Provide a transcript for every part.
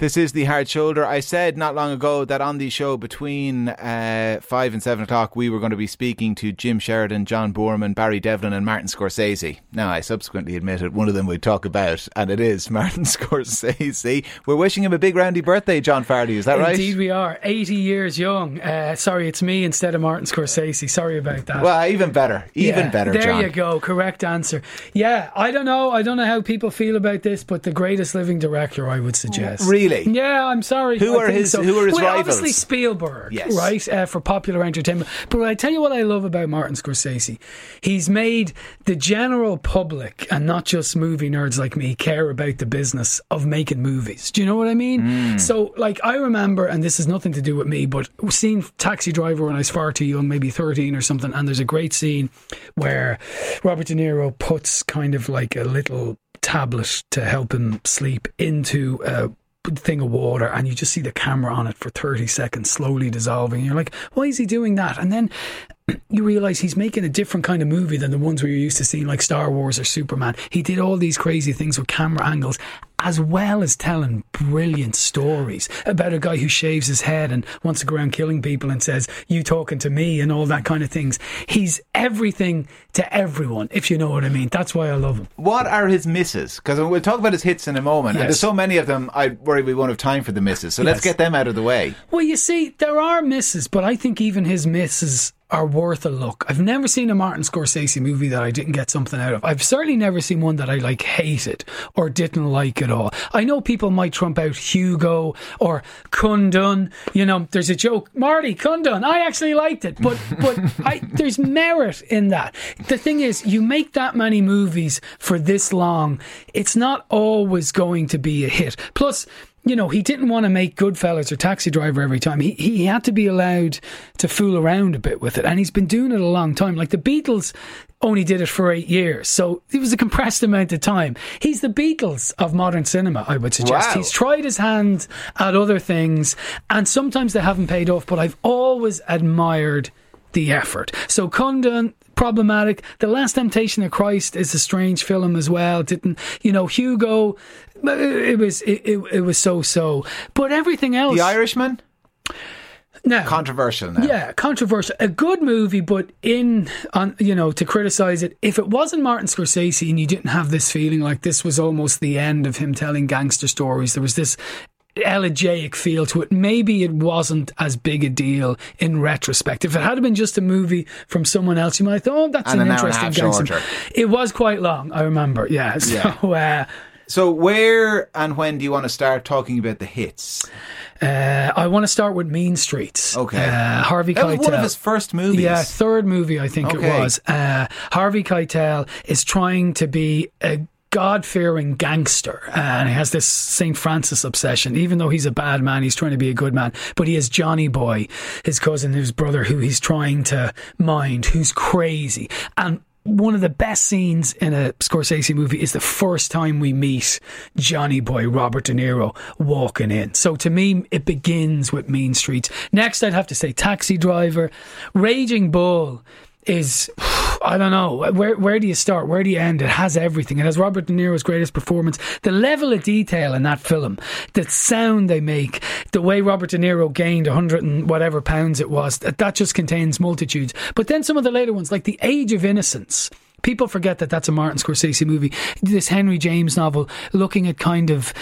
This is the hard shoulder. I said not long ago that on the show between uh, five and seven o'clock, we were going to be speaking to Jim Sheridan, John Boorman, Barry Devlin, and Martin Scorsese. Now, I subsequently admitted one of them we'd talk about, and it is Martin Scorsese. We're wishing him a big roundy birthday, John Fardy. Is that right? Indeed, we are 80 years young. Uh, sorry, it's me instead of Martin Scorsese. Sorry about that. Well, even better. Even Yeah, better, There John. you go. Correct answer. Yeah, I don't know. I don't know how people feel about this, but the greatest living director, I would suggest. Really? Yeah, I'm sorry. Who I are his- so. who are his well, rivals? Obviously Spielberg, Yes. right, uh, for popular entertainment. But I tell you what I love about Martin Scorsese. He's made the general public, and not just movie nerds like me, care about the business of making movies. Do you know what I mean? Mm. So, like, I remember, and this has nothing to do with me, but seeing Taxi Driver when I was far too young, maybe 13 or something, and there's a great scene where Robert De Niro puts kind of like a little tablet to help him sleep into a thing of water and you just see the camera on it for 30 seconds slowly dissolving. You're like why is he doing that? And then you realize he's making a different kind of movie than the ones we are used to seeing like Star Wars or Superman. He did all these crazy things with camera angles as well as telling brilliant stories about a guy who shaves his head and wants to go around killing people and says you talking to me and all that kind of things he's everything to everyone if you know what I mean that's why I love him What are his misses? Because we'll talk about his hits in a moment. And there's so many of them, I worry we won't have time for the misses. So let's get them out of the way. Well, you see, there are misses, but I think even his misses are worth a look. I've never seen a Martin Scorsese movie that I didn't get something out of. I've certainly never seen one that I like hated or didn't like at all. I know people might trump out Hugo or Kundun. You know, there's a joke, Marty Kundun. I actually liked it, but but I, there's merit in that. The thing is, you make that many movies for this long, it's not always going to be a hit. Plus you know, he didn't want to make Goodfellas or Taxi Driver every time. He he had to be allowed to fool around a bit with it, and he's been doing it a long time. Like the Beatles only did it for eight years, so it was a compressed amount of time. He's the Beatles of modern cinema, I would suggest. Wow. He's tried his hand at other things, and sometimes they haven't paid off. But I've always admired the effort. So Kundun problematic. The Last Temptation of Christ is a strange film as well. Didn't you know Hugo? Uh, it was it, it, it was so so. But everything else, The Irishman? now, Controversial now. yeah, controversial. A good movie, but in on you know to criticize it. If it wasn't Martin Scorsese and you didn't have this feeling like this was almost the end of him telling gangster stories, there was this elegiac feel to it. Maybe it wasn't as big a deal in retrospect. If it had been just a movie from someone else, you might have thought, "Oh, that's And an an hour and a interesting half gangster." shorter. It was quite long. I remember. Yeah. So. Uh, So where and when do you want to start talking about the hits? uh, I want to start with Mean Streets. Okay. Uh, Harvey That was one of his first movies. Yeah, third movie I think Okay. it was. Uh, Harvey Keitel is trying to be a God-fearing gangster, uh, and he has this Saint Francis obsession. Even though he's a bad man, he's trying to be a good man. But he has Johnny Boy, his cousin, his brother, who he's trying to mind, who's crazy. And one of the best scenes in a Scorsese movie is the first time we meet Johnny Boy, Robert De Niro, walking in. So to me, it begins with Mean Streets. Next, I'd have to say Taxi Driver, Raging Bull is I don't know where where do you start? Where do you end? It has everything. It has Robert De Niro's greatest performance. The level of detail in that film the sound they make the way Robert De Niro gained 100 and whatever pounds it was that, that just contains multitudes. But then some of the later ones like The Age of Innocence. People forget that that's a Martin Scorsese movie. This Henry James novel, looking at kind of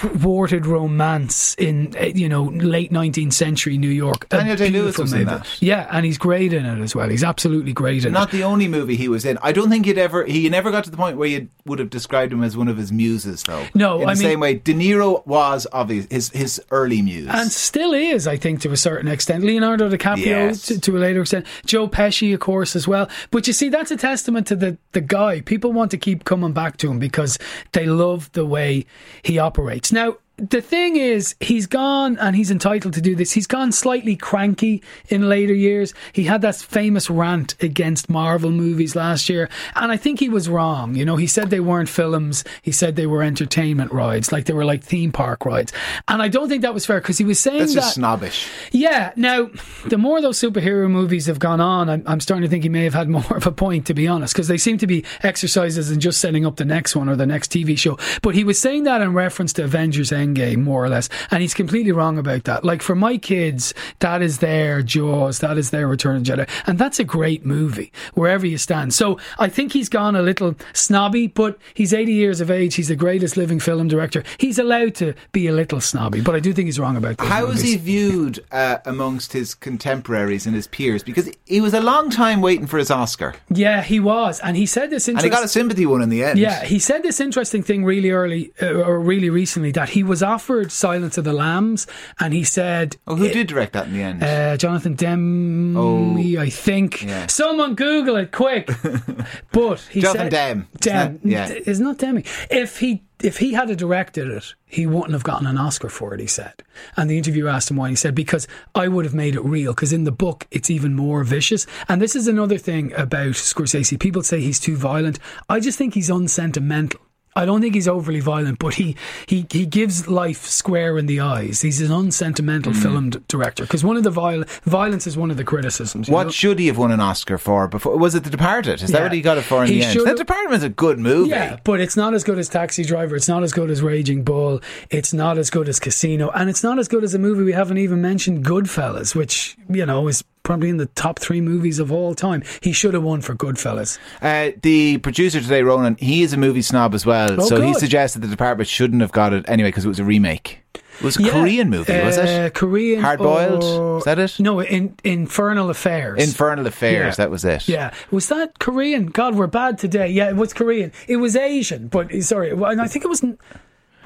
thwarted romance in uh, you know late 19th century New York. Daniel Day-Lewis beautiful was in that. Yeah, and he's great in it as well. He's absolutely great in Not it. Not the only movie he was in. I don't think he'd ever. He never got to the point where you would have described him as one of his muses, though. No, in I the mean- same way, De Niro was obvious his his early muse. And still is, I think, to a certain extent. Leonardo DiCaprio, Yes. to, to a later extent. Joe Pesci, of course, as well. But you see, that's a testament to the, the guy. People want to keep coming back to him because they love the way he operates. Now, the thing is, he's gone and he's entitled to do this. He's gone slightly cranky in later years. He had that famous rant against Marvel movies last year, and I think he was wrong. You know, he said they weren't films. He said they were entertainment rides, like they were like theme park rides. And I don't think that was fair because he was saying That's that. snobbish. Yeah. Now, the more those superhero movies have gone on, I'm, I'm starting to think he may have had more of a point, to be honest, because they seem to be exercises in just setting up the next one or the next TV show. But he was saying that in reference to Avengers Endgame, more or less, and he's completely wrong about that. Like for my kids, that is their Jaws, that is their Return of Jedi, and that's a great movie wherever you stand. So I think he's gone a little snobby, but he's 80 years of age. He's the greatest living film director. He's allowed to be a little snobby, but I do think he's wrong about those How movies. is he viewed uh, amongst his contemporaries and his peers? Because he was a long time waiting for his Oscar, Yeah, he was, and he said this. and he got a sympathy one in the end. Yeah, he said this interesting thing really early uh, or really recently that he was offered Silence of the Lambs, and he said, Oh, who did direct that in the end? uh, Jonathan Demme, Oh. I think. Yeah. Someone Google it quick. but he Jonathan said, Demme. Demme? Yeah. it's not Demme. If he if he had directed it, he wouldn't have gotten an Oscar for it. He said, and the interviewer asked him why. And he said, "Because I would have made it real. Because in the book, it's even more vicious." And this is another thing about Scorsese. People say he's too violent. I just think he's unsentimental. I don't think he's overly violent, but he, he, he gives life square in the eyes. He's an unsentimental Mm. film d- director because one of the viol- violence is one of the criticisms. What know? should he have won an Oscar for? Before was it The Departed? Is that what he got it for in He the end? The Departed was a good movie. Yeah, but it's not as good as Taxi Driver. It's not as good as Raging Bull. It's not as good as Casino, and it's not as good as a movie we haven't even mentioned, Goodfellas, which you know is probably in the top three movies of all time. He should have won for Goodfellas. Uh, the producer today, Ronan, he is a movie snob as well. Oh, so he suggested the Departed shouldn't have got it anyway because it was a remake. It was a Yeah, Korean movie, was uh, it? Korean, Hard Boiled? Is that it? No, in, Infernal Affairs. Infernal Affairs, Yeah. that was it. Yeah, was that Korean? God, we're bad today. Yeah, it was Korean. It was Asian, but sorry, and I think it was.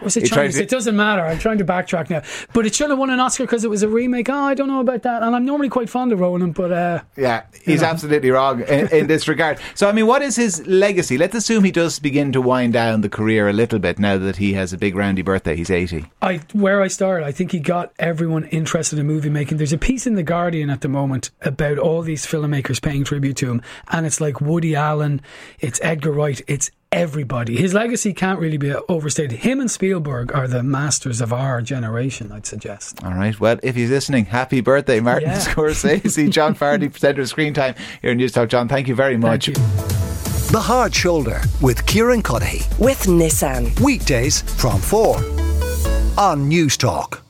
Was it Chinese? to- It doesn't matter. I'm trying to backtrack now, but it shouldn't have won an Oscar because it was a remake. Oh, I don't know about that, and I'm normally quite fond of Ronan, but uh, Yeah, he's know. absolutely wrong in, in this regard. So, I mean, what is his legacy? Let's assume he does begin to wind down the career a little bit now that he has a big roundy birthday. He's 80. I where I started, I think he got everyone interested in movie making. There's a piece in the Guardian at the moment about all these filmmakers paying tribute to him, and it's like Woody Allen, it's Edgar Wright, it's everybody. His legacy can't really be overstated. Him and Spielberg are the masters of our generation, I'd suggest. All right. Well, if he's listening, happy birthday, Martin Yeah. Scorsese. John Fardy, presenter of Screen Time here in News Talk. John, thank you very much. Thank you. The Hard Shoulder with Kieran Cuddihy. with Nissan. Weekdays from 4 on News Talk.